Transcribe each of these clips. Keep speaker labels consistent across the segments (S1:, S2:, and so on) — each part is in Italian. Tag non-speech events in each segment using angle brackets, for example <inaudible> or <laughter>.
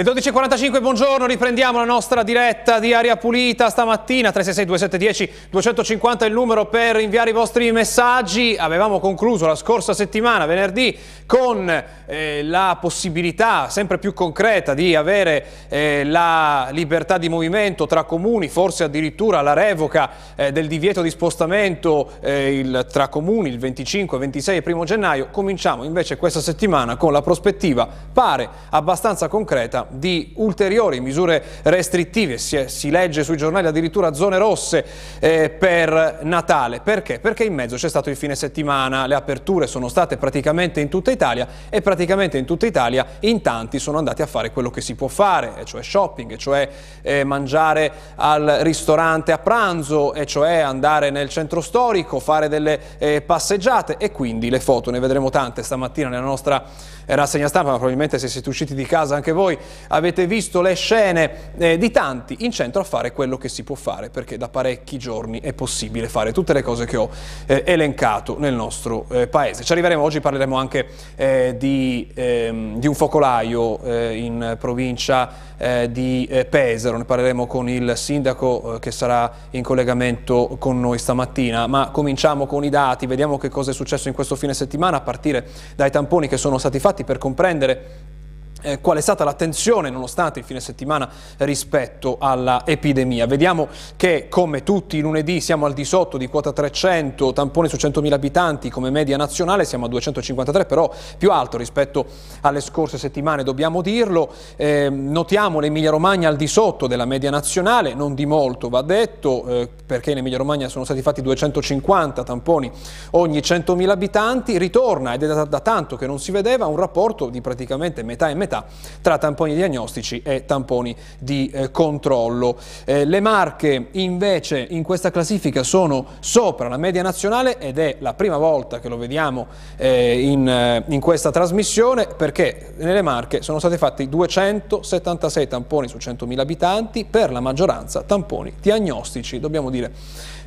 S1: Le 12.45, buongiorno, riprendiamo la nostra diretta di Aria Pulita stamattina, 366-2710-250 è il numero per inviare i vostri messaggi. Avevamo concluso la scorsa settimana, venerdì, con eh, la possibilità sempre più concreta di avere eh, la libertà di movimento tra comuni, forse addirittura la revoca eh, del divieto di spostamento eh, il, tra comuni il 25, 26 e 1 gennaio. Cominciamo invece questa settimana con la prospettiva, pare abbastanza concreta, di ulteriori misure restrittive, si, si legge sui giornali addirittura zone rosse eh, per Natale. Perché? Perché in mezzo c'è stato il fine settimana, le aperture sono state praticamente in tutta Italia e praticamente in tutta Italia in tanti sono andati a fare quello che si può fare, e cioè shopping, e cioè eh, mangiare al ristorante a pranzo, e cioè andare nel centro storico, fare delle eh, passeggiate e quindi le foto, ne vedremo tante stamattina nella nostra rassegna stampa, ma probabilmente se siete usciti di casa anche voi avete visto le scene eh, di tanti in centro a fare quello che si può fare, perché da parecchi giorni è possibile fare tutte le cose che ho eh, elencato nel nostro eh, paese. Ci arriveremo, oggi parleremo anche eh, di, ehm, di, un focolaio eh, in provincia eh, di Pesaro, ne parleremo con il sindaco che sarà in collegamento con noi stamattina, ma cominciamo con i dati, vediamo che cosa è successo in questo fine settimana a partire dai tamponi che sono stati fatti per comprendere eh, qual è stata la tensione nonostante il fine settimana rispetto alla epidemia. Vediamo che come tutti i lunedì siamo al di sotto di quota 300 tamponi su 100.000 abitanti come media nazionale, siamo a 253 però più alto rispetto alle scorse settimane dobbiamo dirlo. Eh, notiamo l'Emilia Romagna al di sotto della media nazionale, non di molto va detto eh, perché in Emilia Romagna sono stati fatti 250 tamponi ogni 100.000 abitanti, ritorna ed è da, da tanto che non si vedeva un rapporto di praticamente metà e metà metà tra tamponi diagnostici e tamponi di eh, controllo. Eh, le Marche invece in questa classifica sono sopra la media nazionale ed è la prima volta che lo vediamo eh, in, eh, in questa trasmissione perché nelle Marche sono stati fatti 276 tamponi su 100.000 abitanti, per la maggioranza tamponi diagnostici, dobbiamo dire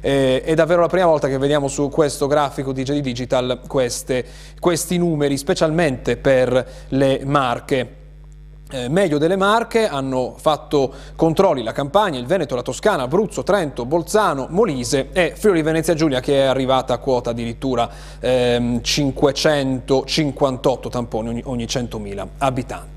S1: eh, è davvero la prima volta che vediamo su questo grafico di JD Digital queste, questi numeri, specialmente per le marche. Eh, meglio delle Marche hanno fatto controlli la Campania, il Veneto, la Toscana, Abruzzo, Trento, Bolzano, Molise e Friuli Venezia Giulia che è arrivata a quota addirittura ehm, 558 tamponi ogni, ogni 100.000 abitanti.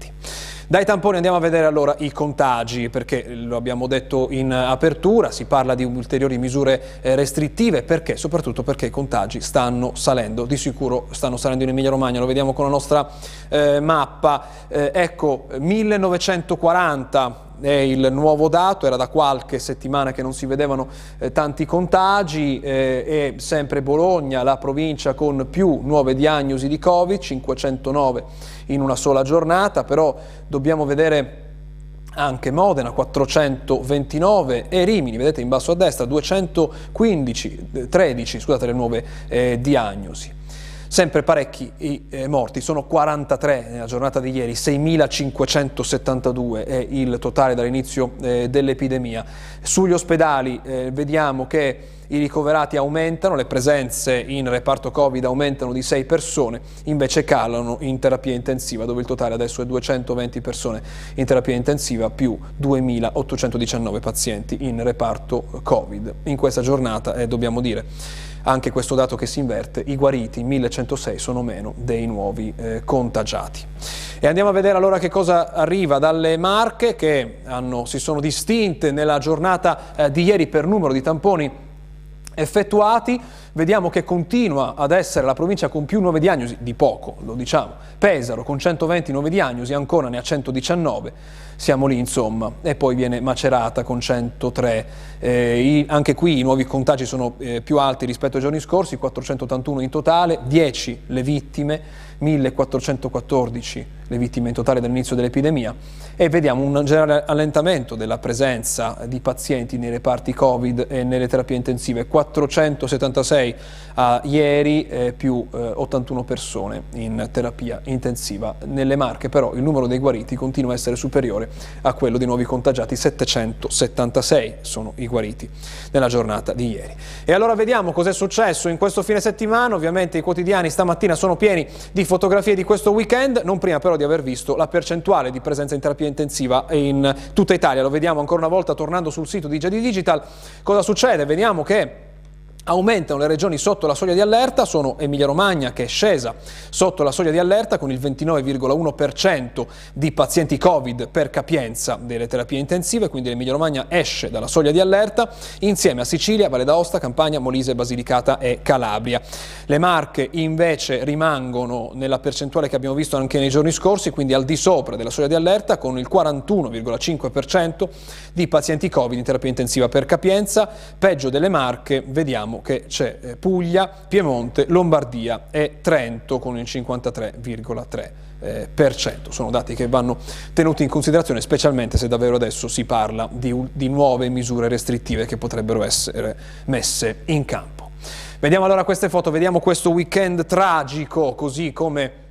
S1: Dai tamponi andiamo a vedere allora i contagi, perché lo abbiamo detto in apertura, si parla di ulteriori misure eh, restrittive, perché? Soprattutto perché i contagi stanno salendo, di sicuro stanno salendo in Emilia Romagna, lo vediamo con la nostra eh, mappa, eh, ecco 1940 è il nuovo dato, era da qualche settimana che non si vedevano eh, tanti contagi eh, e sempre Bologna, la provincia con più nuove diagnosi di Covid, 509 in una sola giornata, però dobbiamo vedere anche Modena 429 e Rimini, vedete in basso a destra 215, 13 scusate le nuove eh, diagnosi. Sempre parecchi i eh, morti, sono 43 nella giornata di ieri, 6.572 è il totale dall'inizio eh, dell'epidemia. Sugli ospedali eh, vediamo che i ricoverati aumentano, le presenze in reparto Covid aumentano di 6 persone, invece calano in terapia intensiva, dove il totale adesso è 220 persone in terapia intensiva più 2.819 pazienti in reparto Covid. In questa giornata, eh, dobbiamo dire, anche questo dato che si inverte, i guariti 1106 sono meno dei nuovi eh, contagiati. E andiamo a vedere allora che cosa arriva dalle Marche che hanno, si sono distinte nella giornata eh, di ieri per numero di tamponi effettuati, vediamo che continua ad essere la provincia con più nuove diagnosi, di poco lo diciamo, Pesaro con 120 nuove diagnosi, Ancona ne ha 119, siamo lì insomma, e poi viene Macerata con 103, eh, i, anche qui i nuovi contagi sono eh, più alti rispetto ai giorni scorsi, 481 in totale, 10 le vittime, 1414 le vittime in totale dall'inizio dell'epidemia e vediamo un generale allentamento della presenza di pazienti nei reparti Covid e nelle terapie intensive, 476 a ieri eh, più eh, 81 persone in terapia intensiva. Nelle Marche però il numero dei guariti continua a essere superiore a quello dei nuovi contagiati, 776 sono i guariti nella giornata di ieri. E allora vediamo cos'è successo in questo fine settimana, ovviamente i quotidiani stamattina sono pieni di fotografie di questo weekend, non prima però di aver visto la percentuale di presenza in terapia intensiva in tutta Italia. Lo vediamo ancora una volta tornando sul sito di JD Digital. Cosa succede? Vediamo che Aumentano le regioni sotto la soglia di allerta, sono Emilia-Romagna che è scesa sotto la soglia di allerta con il 29,1% di pazienti Covid per capienza delle terapie intensive, quindi l'Emilia-Romagna esce dalla soglia di allerta insieme a Sicilia, Valle d'Aosta, Campania, Molise, Basilicata e Calabria. Le Marche invece rimangono nella percentuale che abbiamo visto anche nei giorni scorsi, quindi al di sopra della soglia di allerta con il 41,5% di pazienti Covid in terapia intensiva per capienza, peggio delle Marche, vediamo vediamo che c'è eh, Puglia, Piemonte, Lombardia e Trento con il 53,3%. Eh, Sono dati che vanno tenuti in considerazione, specialmente se davvero adesso si parla di, di nuove misure restrittive che potrebbero essere messe in campo. Vediamo allora queste foto, vediamo questo weekend tragico, così come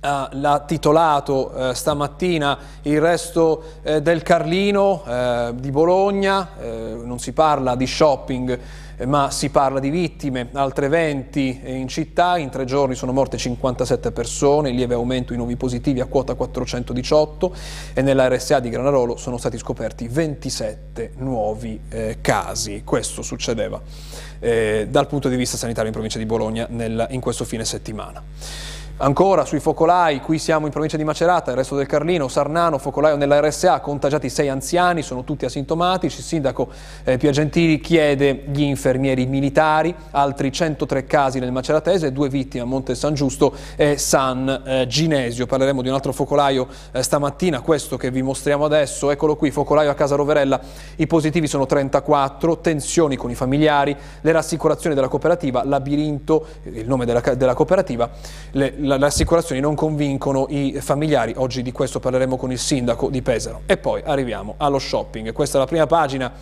S1: Uh, l'ha titolato uh, stamattina il resto uh, del Carlino di Bologna, non si parla di shopping ma si parla di vittime, altri eventi in città, in tre giorni sono morte 57 persone, lieve aumento i nuovi positivi a quota 418 e nella RSA di Granarolo sono stati scoperti 27 nuovi eh, casi. Questo succedeva eh, dal punto di vista sanitario in provincia di Bologna nel, in questo fine settimana. Ancora sui focolai, qui siamo in provincia di Macerata, il resto del Carlino, Sarnano, focolaio nella RSA, contagiati sei anziani, sono tutti asintomatici, il sindaco eh, Piagentili chiede gli infermieri militari, altri 103 casi nel Maceratese, due vittime a Monte San Giusto e San eh, Ginesio. Parleremo di un altro focolaio eh, stamattina, questo che vi mostriamo adesso, eccolo qui, focolaio a Casa Roverella, i positivi sono 34, tensioni con i familiari, le rassicurazioni della cooperativa, labirinto, il nome della, della cooperativa, le, le assicurazioni non convincono i familiari, oggi di questo parleremo con il sindaco di Pesaro. E poi arriviamo allo shopping, questa è la prima pagina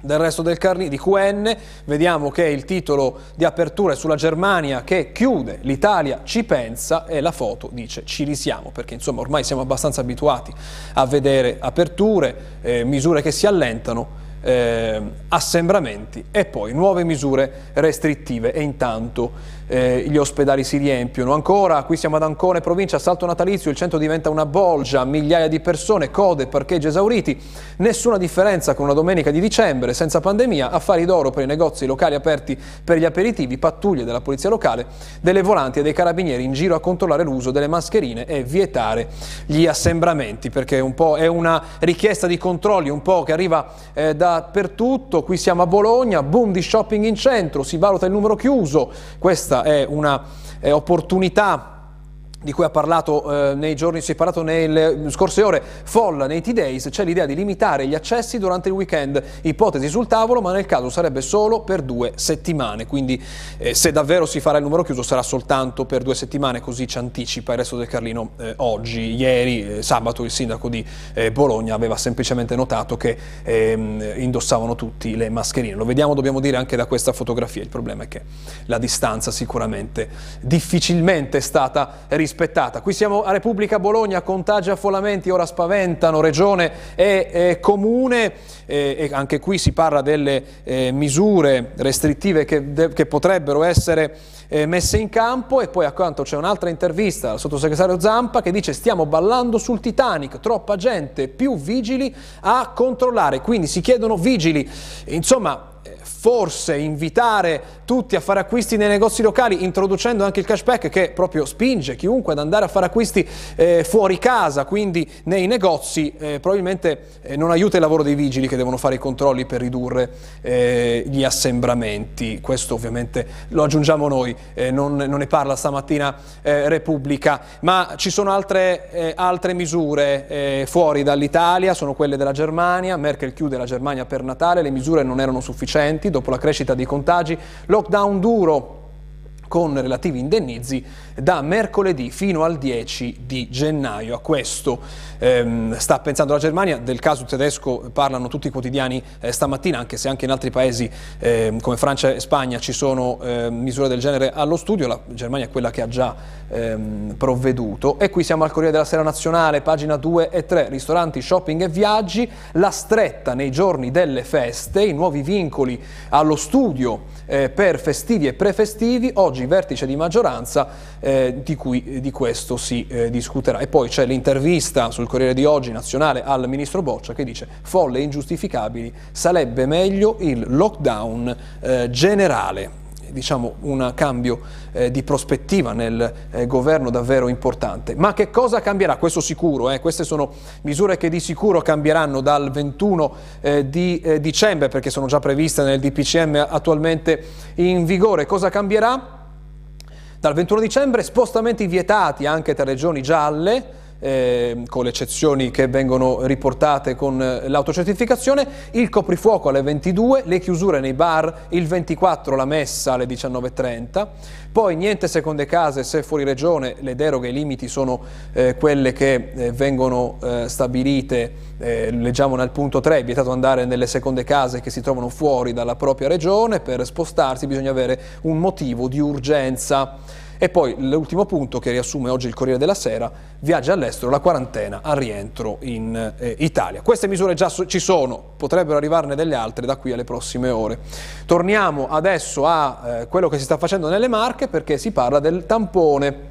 S1: del resto del Carni di QN, vediamo che il titolo di apertura è sulla Germania che chiude, l'Italia ci pensa e la foto dice ci risiamo perché insomma ormai siamo abbastanza abituati a vedere aperture, eh, misure che si allentano, eh, assembramenti e poi nuove misure restrittive e intanto eh, gli ospedali si riempiono. Ancora, qui siamo ad Ancone, provincia, salto natalizio, il centro diventa una bolgia, migliaia di persone, code, parcheggi esauriti, nessuna differenza con una domenica di dicembre, senza pandemia, affari d'oro per i negozi locali aperti per gli aperitivi, pattuglie della polizia locale, delle volanti e dei carabinieri in giro a controllare l'uso delle mascherine e vietare gli assembramenti, perché un po' è una richiesta di controlli un po' che arriva eh, dappertutto, qui siamo a Bologna, boom di shopping in centro, si valuta il numero chiuso, questa è un'opportunità di cui ha parlato eh, nei giorni, si è parlato nelle scorse ore, folla nei T-Days, c'è l'idea di limitare gli accessi durante il weekend, ipotesi sul tavolo, ma nel caso sarebbe solo per due settimane, quindi eh, se davvero si farà il numero chiuso sarà soltanto per due settimane, così ci anticipa il resto del Carlino eh, oggi. Ieri, eh, sabato, il sindaco di eh, Bologna aveva semplicemente notato che ehm, indossavano tutti le mascherine. Lo vediamo, dobbiamo dire, anche da questa fotografia, il problema è che la distanza sicuramente difficilmente è stata rispettata rispettata. Qui siamo a Repubblica Bologna, contagi affollamenti ora spaventano regione e, e comune e, e, anche qui si parla delle eh, misure restrittive che, de, che potrebbero essere eh, messe in campo. E poi accanto c'è un'altra intervista al sottosegretario Zampa che dice stiamo ballando sul Titanic, troppa gente, più vigili a controllare, quindi si chiedono vigili, insomma forse invitare tutti a fare acquisti nei negozi locali introducendo anche il cashback che proprio spinge chiunque ad andare a fare acquisti eh, fuori casa, quindi nei negozi, eh, probabilmente eh, non aiuta il lavoro dei vigili che devono fare i controlli per ridurre eh, gli assembramenti. Questo ovviamente lo aggiungiamo noi, eh, non, non, ne parla stamattina eh, Repubblica, ma ci sono altre, altre misure fuori dall'Italia, sono quelle della Germania, Merkel chiude la Germania per Natale, le misure non erano sufficienti dopo la crescita dei contagi, lockdown duro con relativi indennizi da mercoledì fino al 10 di gennaio. A questo ehm, sta pensando la Germania, del caso tedesco parlano tutti i quotidiani eh, stamattina, anche se anche in altri paesi eh, come Francia e Spagna ci sono eh, misure del genere allo studio, la Germania è quella che ha già ehm, provveduto. E qui siamo al Corriere della Sera Nazionale, pagina 2 e 3, ristoranti, shopping e viaggi, la stretta nei giorni delle feste, i nuovi vincoli allo studio eh, per festivi e prefestivi, oggi vertice di maggioranza eh, di cui di questo si eh, discuterà. E poi c'è l'intervista sul Corriere di oggi nazionale al ministro Boccia che dice folle e ingiustificabili, sarebbe meglio il lockdown eh, generale diciamo, un cambio eh, di prospettiva nel eh, governo davvero importante. Ma che cosa cambierà? Questo sicuro, eh? queste sono misure che di sicuro cambieranno dal 21 eh, di eh, dicembre perché sono già previste nel DPCM attualmente in vigore. Cosa cambierà? Dal 21 dicembre spostamenti vietati anche tra regioni gialle, eh, con le eccezioni che vengono riportate con eh, l'autocertificazione, il coprifuoco alle 22, le chiusure nei bar, il 24 la messa alle 19.30, poi niente seconde case se fuori regione, le deroghe e i limiti sono eh, quelle che eh, vengono eh, stabilite, eh, leggiamo nel punto 3, è vietato andare nelle seconde case che si trovano fuori dalla propria regione, per spostarsi bisogna avere un motivo di urgenza. E poi l'ultimo punto che riassume oggi il Corriere della Sera, viaggia all'estero, la quarantena al rientro in eh, Italia. Queste misure già so ci sono, potrebbero arrivarne delle altre da qui alle prossime ore. Torniamo adesso a eh, quello che si sta facendo nelle Marche perché si parla del tampone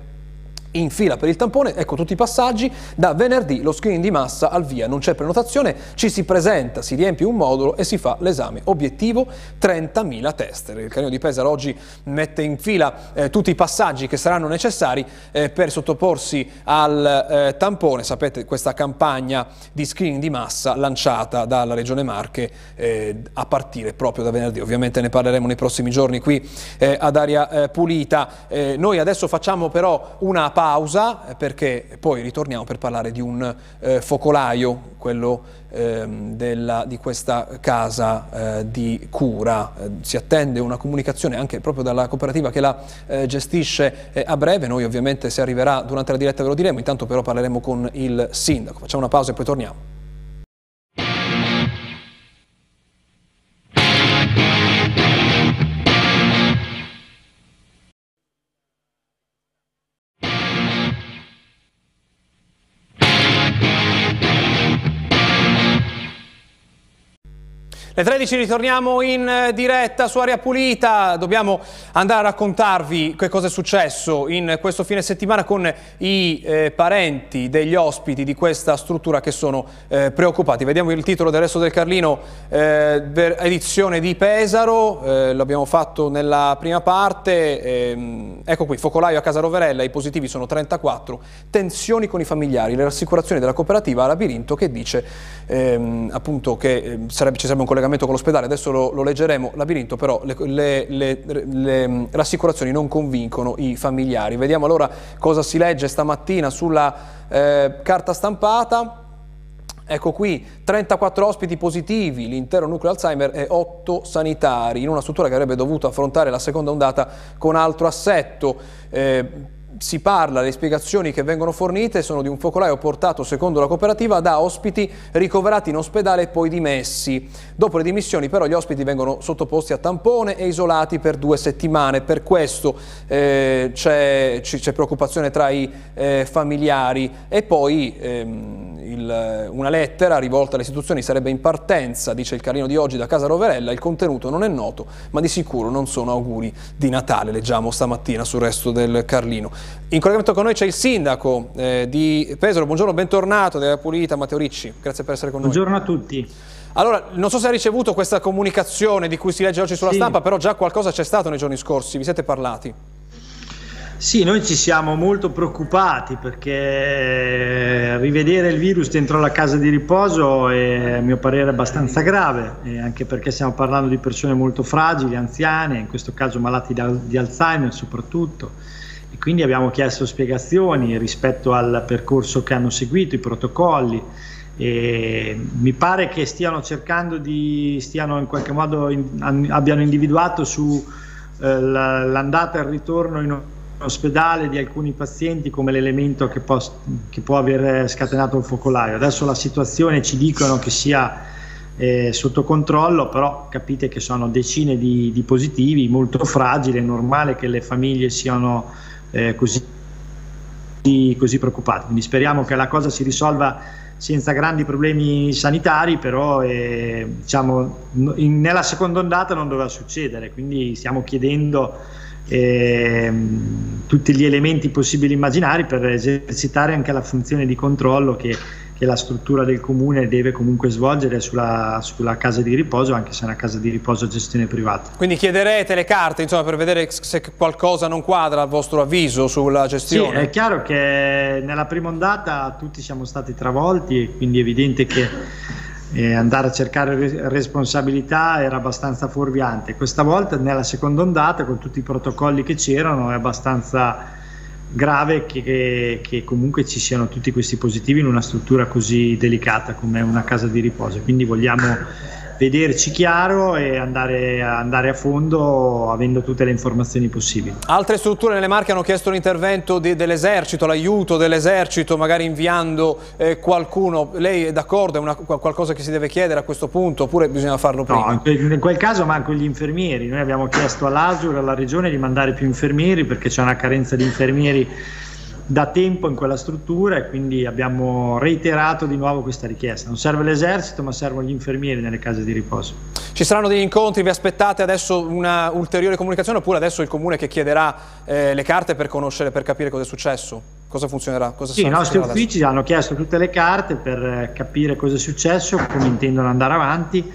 S1: in fila per il tampone, ecco tutti i passaggi, da venerdì lo screening di massa al via, non c'è prenotazione, ci si presenta, si riempie un modulo e si fa l'esame. Obiettivo 30.000 test. Il Canino di Pesaro oggi mette in fila eh, tutti i passaggi che saranno necessari eh, per sottoporsi al eh, tampone. Sapete questa campagna di screening di massa lanciata dalla Regione Marche eh, a partire proprio da venerdì. Ovviamente ne parleremo nei prossimi giorni qui eh, ad aria eh, pulita. noi adesso facciamo però una pausa eh, perché poi ritorniamo per parlare di un eh, focolaio, quello ehm, della, di questa casa eh, di cura. Eh, si attende una comunicazione anche proprio dalla cooperativa che la eh, gestisce eh, a breve, noi ovviamente se arriverà durante la diretta ve lo diremo, intanto però parleremo con il sindaco. Facciamo una pausa e poi torniamo. Le 13 ritorniamo in eh, diretta su Aria Pulita, dobbiamo andare a raccontarvi che cosa è successo in questo fine settimana con i eh, parenti degli ospiti di questa struttura che sono eh, preoccupati. Vediamo il titolo del Resto del Carlino, eh, edizione di Pesaro, eh, l'abbiamo fatto nella prima parte, ehm, ecco qui, focolaio a Casa Roverella, i positivi sono 34, tensioni con i familiari, le rassicurazioni della cooperativa Labirinto che dice ehm, appunto che eh, sarebbe, ci sarebbe un collegamento collegamento con l'ospedale, adesso lo, lo, leggeremo, labirinto, però le, le, le, rassicurazioni non convincono i familiari. Vediamo allora cosa si legge stamattina sulla eh, carta stampata. Ecco qui, 34 ospiti positivi, l'intero nucleo Alzheimer e 8 sanitari, in una struttura che avrebbe dovuto affrontare la seconda ondata con altro assetto. Eh, si parla, le spiegazioni che vengono fornite sono di un focolaio portato, secondo la cooperativa, da ospiti ricoverati in ospedale e poi dimessi. Dopo le dimissioni però gli ospiti vengono sottoposti a tampone e isolati per due settimane. Per questo eh, c'è preoccupazione tra i eh, familiari e poi ehm, il, una lettera rivolta alle istituzioni sarebbe in partenza, dice il Carlino di oggi, da Casa Roverella. Il contenuto non è noto, ma di sicuro non sono auguri di Natale, leggiamo stamattina sul resto del Carlino. In collegamento con noi c'è il sindaco eh, di Pesaro, buongiorno, bentornato della Pulita, Matteo Ricci, grazie per essere con
S2: noi. Buongiorno a tutti.
S1: Allora, non so se ha ricevuto questa comunicazione di cui si legge oggi sulla sì. stampa, però già qualcosa c'è stato nei giorni scorsi, vi siete parlati?
S2: Sì, noi ci siamo molto preoccupati perché rivedere il virus dentro la casa di riposo è a mio parere abbastanza grave, anche perché stiamo parlando di persone molto fragili, anziane, in questo caso malati di Alzheimer soprattutto e quindi abbiamo chiesto spiegazioni rispetto al percorso che hanno seguito, i protocolli. E mi pare che stiano cercando di, stiano in qualche modo in, abbiano individuato su eh, e il ritorno in ospedale di alcuni pazienti come l'elemento che, che, può aver scatenato un focolaio. Adesso la situazione ci dicono che sia eh, sotto controllo, però capite che sono decine di, di positivi, molto fragili, è normale che le famiglie siano eh, così, così preoccupati. Quindi speriamo che la cosa si risolva senza grandi problemi sanitari, però eh, diciamo, in, nella seconda ondata non doveva succedere, quindi stiamo chiedendo eh, tutti gli elementi possibili e immaginari per esercitare anche la funzione di controllo che che la struttura del comune deve comunque svolgere sulla, sulla, casa di riposo, anche se è una casa di riposo a gestione privata.
S1: Quindi chiederete le carte insomma, per vedere se qualcosa non quadra a vostro avviso sulla gestione?
S2: Sì, è chiaro che nella prima ondata tutti siamo stati travolti, quindi è evidente che eh, andare a cercare responsabilità era abbastanza fuorviante. Questa volta nella seconda ondata, con tutti i protocolli che c'erano, è abbastanza grave che, che, che, comunque ci siano tutti questi positivi in una struttura così delicata come una casa di riposo. Quindi vogliamo vederci chiaro e andare, andare, a fondo avendo tutte le informazioni possibili.
S1: Altre strutture nelle Marche hanno chiesto l'intervento dell'esercito, l'aiuto dell'esercito, magari inviando eh, qualcuno. Lei è d'accordo? È una, qualcosa che si deve chiedere a questo punto oppure bisogna farlo prima?
S2: No, in quel caso manco gli infermieri. Noi abbiamo chiesto all'Asur, alla Regione di mandare più infermieri perché c'è una carenza di infermieri da tempo in quella struttura e quindi abbiamo reiterato di nuovo questa richiesta. Non serve l'esercito ma servono gli infermieri nelle case di riposo.
S1: Ci saranno degli incontri, vi aspettate adesso una ulteriore comunicazione oppure adesso il Comune che chiederà eh, le carte per conoscere, per capire cosa è successo? Cosa funzionerà? Cosa
S2: sì, i nostri uffici adesso? hanno chiesto tutte le carte per eh, capire cosa è successo, come intendono andare avanti,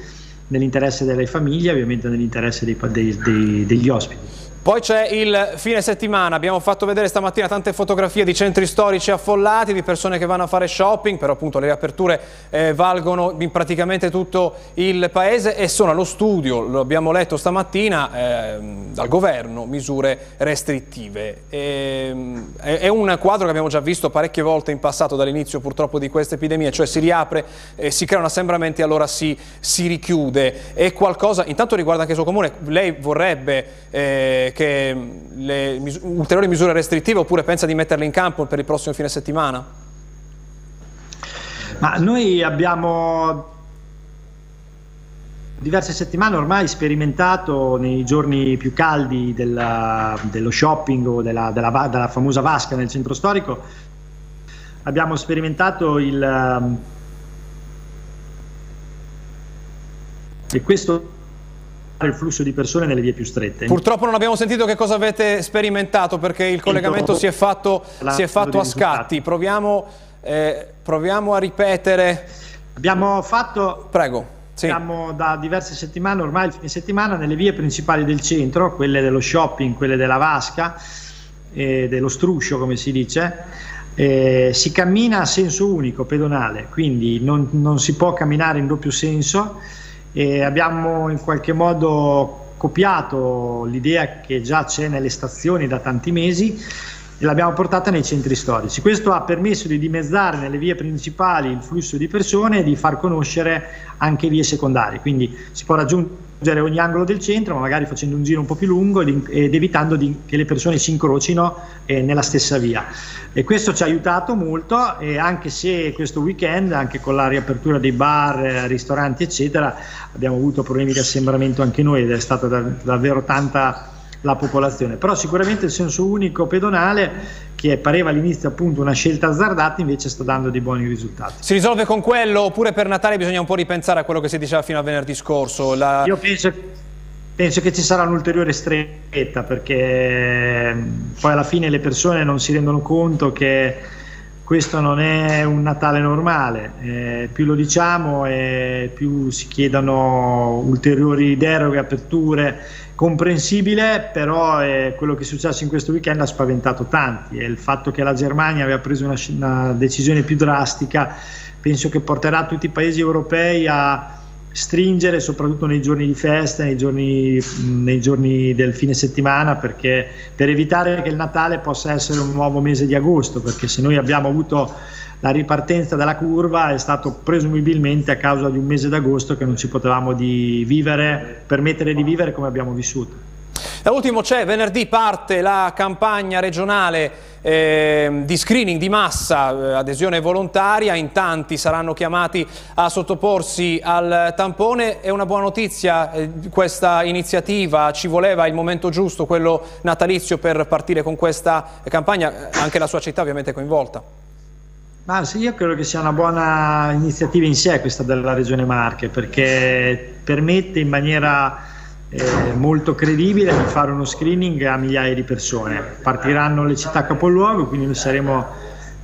S2: nell'interesse delle famiglie ovviamente nell'interesse dei, dei, dei, degli ospiti.
S1: Poi c'è il fine settimana, abbiamo fatto vedere stamattina tante fotografie di centri storici affollati, di persone che vanno a fare shopping, però appunto le riaperture eh, valgono in praticamente tutto il paese e sono allo studio, lo abbiamo letto stamattina, eh, dal governo, misure restrittive. E, ehm, è, un quadro che abbiamo già visto parecchie volte in passato dall'inizio purtroppo di questa epidemia, cioè si riapre, eh, si creano assembramenti e allora si, si richiude. È qualcosa, intanto riguarda anche il suo comune, lei vorrebbe eh, che le mis ulteriori misure restrittive oppure pensa di metterle in campo per il prossimo fine settimana?
S2: Ma noi abbiamo diverse settimane ormai sperimentato nei giorni più caldi della, dello shopping o della, della, della, famosa vasca nel centro storico, abbiamo sperimentato il... E questo il flusso di persone nelle vie più strette.
S1: Purtroppo non abbiamo sentito che cosa avete sperimentato perché il collegamento si è fatto, si è fatto a scatti. Proviamo, eh, proviamo, a ripetere.
S2: Abbiamo fatto...
S1: Prego.
S2: Sì. Siamo da diverse settimane, ormai il fine settimana, nelle vie principali del centro, quelle dello shopping, quelle della vasca, eh, dello struscio come si dice, eh, si cammina a senso unico, pedonale, quindi non, non si può camminare in doppio senso e abbiamo in qualche modo copiato l'idea che già c'è nelle stazioni da tanti mesi e l'abbiamo portata nei centri storici. Questo ha permesso di dimezzare nelle vie principali il flusso di persone e di far conoscere anche vie secondarie, quindi si può raggiungere ogni angolo del centro, ma magari facendo un giro un po' più lungo ed, evitando di, che le persone si incrocino eh, nella stessa via. E questo ci ha aiutato molto e anche se questo weekend, anche con la riapertura dei bar, eh, ristoranti eccetera, abbiamo avuto problemi di assembramento anche noi ed è stata da, davvero tanta la popolazione, però sicuramente il senso unico pedonale che pareva all'inizio appunto una scelta azzardata invece sta dando dei buoni risultati.
S1: Si risolve con quello oppure per Natale bisogna un po' ripensare a quello che si diceva fino a venerdì scorso?
S2: La... Io penso, penso che ci sarà un'ulteriore stretta perché ehm, poi alla fine le persone non si rendono conto che questo non è un Natale normale, eh, più lo diciamo e più si chiedono ulteriori deroghe, aperture, comprensibile, però eh, quello che è successo in questo weekend ha spaventato tanti e il fatto che la Germania aveva preso una, una decisione più drastica penso che porterà tutti i paesi europei a stringere soprattutto nei giorni di festa, nei giorni, nei giorni, del fine settimana, perché per evitare che il Natale possa essere un nuovo mese di agosto, perché se noi abbiamo avuto la ripartenza della curva è stato presumibilmente a causa di un mese d'agosto che non ci potevamo di vivere, permettere di vivere come abbiamo vissuto.
S1: Da ultimo c'è venerdì parte la campagna regionale eh, di screening di massa, eh, adesione volontaria, in tanti saranno chiamati a sottoporsi al tampone. È una buona notizia eh, questa iniziativa, ci voleva il momento giusto, quello natalizio per partire con questa campagna, anche la sua città ovviamente è coinvolta.
S2: Ma sì, io credo che sia una buona iniziativa in sé questa della Regione Marche perché permette in maniera eh, molto credibile di fare uno screening a migliaia di persone. Partiranno le città capoluogo, quindi noi saremo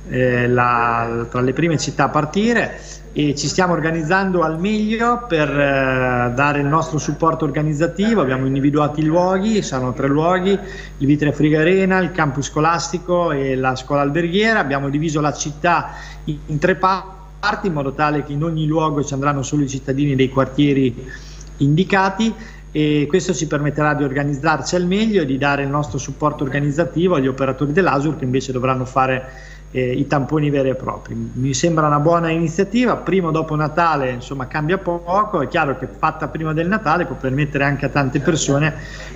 S2: eh, la, tra le prime città a partire e ci stiamo organizzando al meglio per eh, dare il nostro supporto organizzativo. Abbiamo individuato i luoghi, saranno tre luoghi, il Vitre Friga Arena, il campus scolastico e la scuola alberghiera. Abbiamo diviso la città in, in tre parti in modo tale che in ogni luogo ci andranno solo i cittadini dei quartieri indicati e questo ci permetterà di organizzarci al meglio e di dare il nostro supporto organizzativo agli operatori dell'ASUR che invece dovranno fare eh, i tamponi veri e propri. Mi sembra una buona iniziativa, prima o dopo Natale insomma cambia poco, è chiaro che fatta prima del Natale può permettere anche a tante persone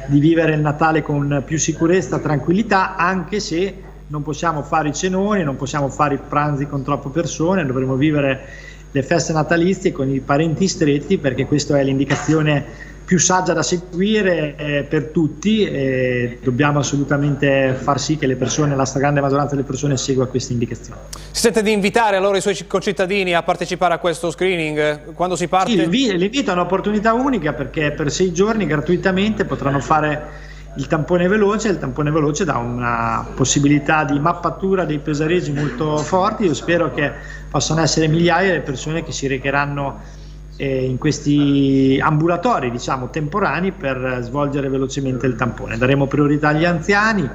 S2: di vivere il Natale con più sicurezza, tranquillità, anche se non possiamo fare i cenoni, non possiamo fare i pranzi con troppe persone, dovremo vivere le feste natalizie con i parenti stretti perché questa è l'indicazione più saggia da seguire eh, per tutti e dobbiamo assolutamente far sì che le persone, la stragrande maggioranza delle persone segua queste indicazioni.
S1: Si sente di invitare allora i suoi concittadini a partecipare a questo screening quando si parte?
S2: Sì, l'invito è un'opportunità unica perché per sei giorni gratuitamente potranno fare il tampone veloce, il tampone veloce dà una possibilità di mappatura dei pesaresi molto forti, io spero che possano essere migliaia le persone che si recheranno eh, in questi ambulatori diciamo temporanei per svolgere velocemente il tampone. Daremo priorità agli anziani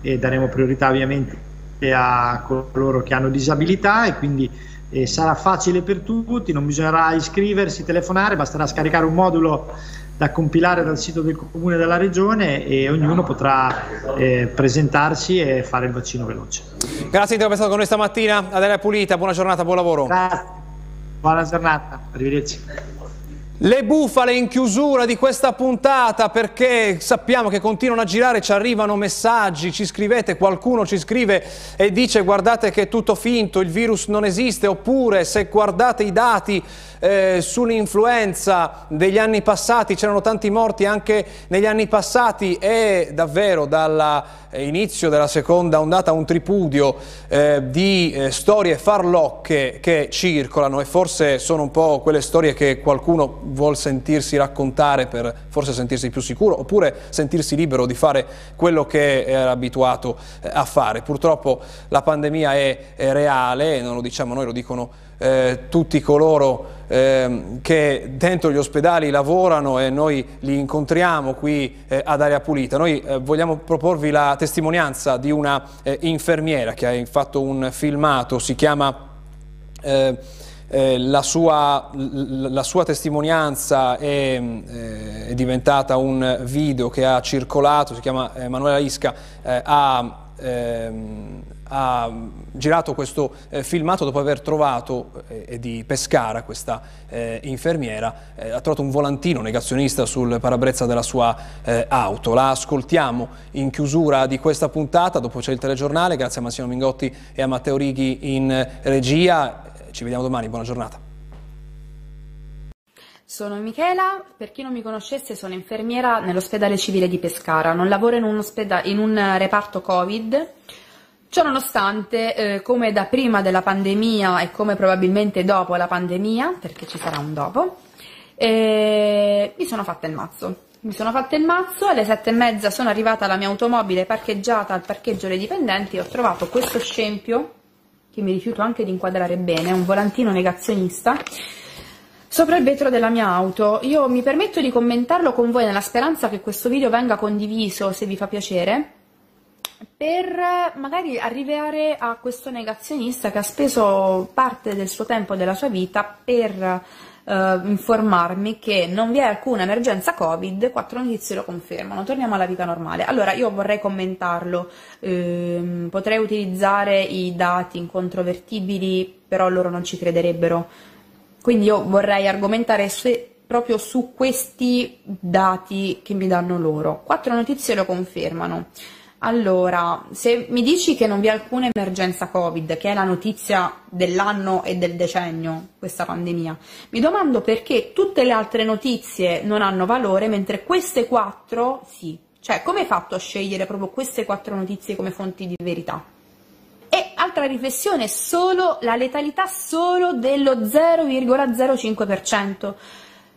S2: e daremo priorità ovviamente a coloro che hanno disabilità e quindi eh, sarà facile per tutti, non bisognerà iscriversi, telefonare, basterà scaricare un modulo da compilare dal sito del comune della regione e ognuno potrà eh, presentarsi e fare il vaccino veloce.
S1: Grazie di essere stato con noi stamattina, Adela Pulita, buona giornata, buon lavoro.
S2: Grazie. Buona giornata, arrivederci.
S1: Le bufale in chiusura di questa puntata perché sappiamo che continuano a girare, ci arrivano messaggi, ci scrivete, qualcuno ci scrive e dice guardate che è tutto finto, il virus non esiste oppure se guardate i dati eh, sull'influenza degli anni passati, c'erano tanti morti anche negli anni passati e davvero dall'inizio della seconda ondata un tripudio eh, di eh, storie farlocche che circolano e forse sono un po' quelle storie che qualcuno vuol sentirsi raccontare per forse sentirsi più sicuro oppure sentirsi libero di fare quello che era abituato eh, a fare. Purtroppo la pandemia è, è reale, non lo diciamo noi, lo dicono eh, tutti coloro eh, che dentro gli ospedali lavorano e noi li incontriamo qui eh, ad Aria Pulita. Noi eh, vogliamo proporvi la testimonianza di una eh, infermiera che ha fatto un filmato, si chiama... Eh, la sua, la, sua, testimonianza è, è, diventata un video che ha circolato, si chiama Emanuela Isca, ha ehm, ha girato questo eh, filmato dopo aver trovato eh, di Pescara, questa eh, infermiera, eh, ha trovato un volantino negazionista sul parabrezza della sua eh, auto. La ascoltiamo in chiusura di questa puntata, dopo c'è il telegiornale, grazie a Massimo Mingotti e a Matteo Righi in regia. Ci vediamo domani, buona giornata.
S3: Sono Michela, per chi non mi conoscesse sono infermiera nell'ospedale civile di Pescara, non lavoro in un, in un reparto Covid, Ciononostante, eh, come da prima della pandemia e come probabilmente dopo la pandemia, perché ci sarà un dopo, eh, mi sono fatta il mazzo. Mi sono fatta il mazzo, alle sette e mezza sono arrivata alla mia automobile parcheggiata al parcheggio dei dipendenti e ho trovato questo scempio, che mi rifiuto anche di inquadrare bene, un volantino negazionista, sopra il vetro della mia auto. Io mi permetto di commentarlo con voi nella speranza che questo video venga condiviso, se vi fa piacere, per magari arrivare a questo negazionista che ha speso parte del suo tempo e della sua vita per eh, informarmi che non vi è alcuna emergenza Covid, quattro notizie lo confermano, torniamo alla vita normale. Allora io vorrei commentarlo, ehm, potrei utilizzare i dati incontrovertibili, però loro non ci crederebbero. Quindi io vorrei argomentare se proprio su questi dati che mi danno loro. Quattro notizie lo confermano. Allora, se mi dici che non vi è alcuna emergenza Covid, che è la notizia dell'anno e del decennio, questa pandemia, mi domando perché tutte le altre notizie non hanno valore, mentre queste quattro sì. Cioè, come hai fatto a scegliere proprio queste quattro notizie come fonti di verità? E altra riflessione, solo la letalità solo dello 0,05%.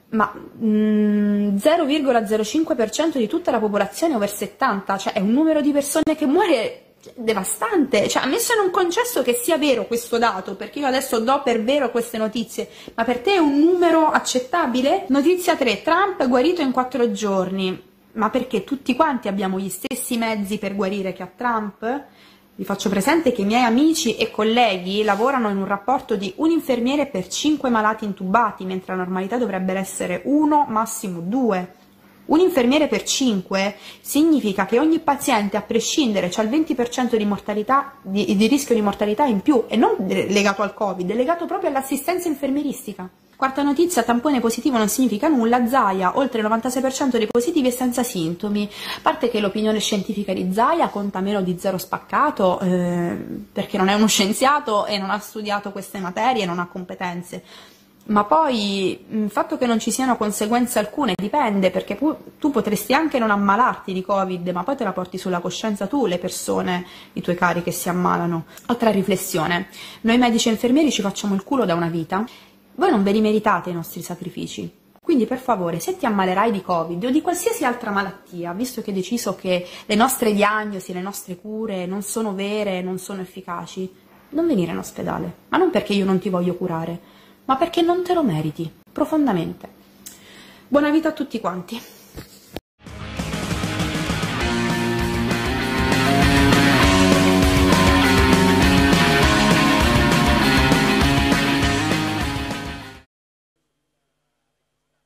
S3: Ma mm, 0,05% di tutta la popolazione over 70, cioè è un numero di persone che muore devastante. Cioè, ammesso non concesso che sia vero questo dato, perché io adesso do per vero queste notizie, ma per te è un numero accettabile? Notizia 3, Trump guarito in 4 giorni. Ma perché tutti quanti abbiamo gli stessi mezzi per guarire che ha Trump? Vi faccio presente che i miei amici e colleghi lavorano in un rapporto di un infermiere per 5 malati intubati, mentre la normalità dovrebbe essere 1, massimo 2. Un infermiere per 5 significa che ogni paziente, a prescindere, ha il 20% di, di, di rischio di mortalità in più e non legato al Covid, è legato proprio all'assistenza infermieristica. Quarta notizia, tampone positivo non significa nulla, Zaia, oltre il 96% dei positivi è senza sintomi. A parte che l'opinione scientifica di Zaia conta meno di zero spaccato, eh, perché non è uno <laughs> scienziato e non ha studiato queste materie, non ha competenze. Ma poi il fatto che non ci siano conseguenze alcune dipende, perché tu potresti anche non ammalarti di Covid, ma poi te la porti sulla coscienza tu, le persone, i tuoi cari che si ammalano. Altra riflessione, noi medici e infermieri ci facciamo il culo da una vita voi non ve li meritate i nostri sacrifici. Quindi per favore, se ti ammalerai di Covid o di qualsiasi altra malattia, visto che hai deciso che le nostre diagnosi, le nostre cure non sono vere, non sono efficaci, non venire in ospedale. Ma non perché io non ti voglio curare, ma perché non te lo meriti, profondamente. Buona vita a tutti quanti.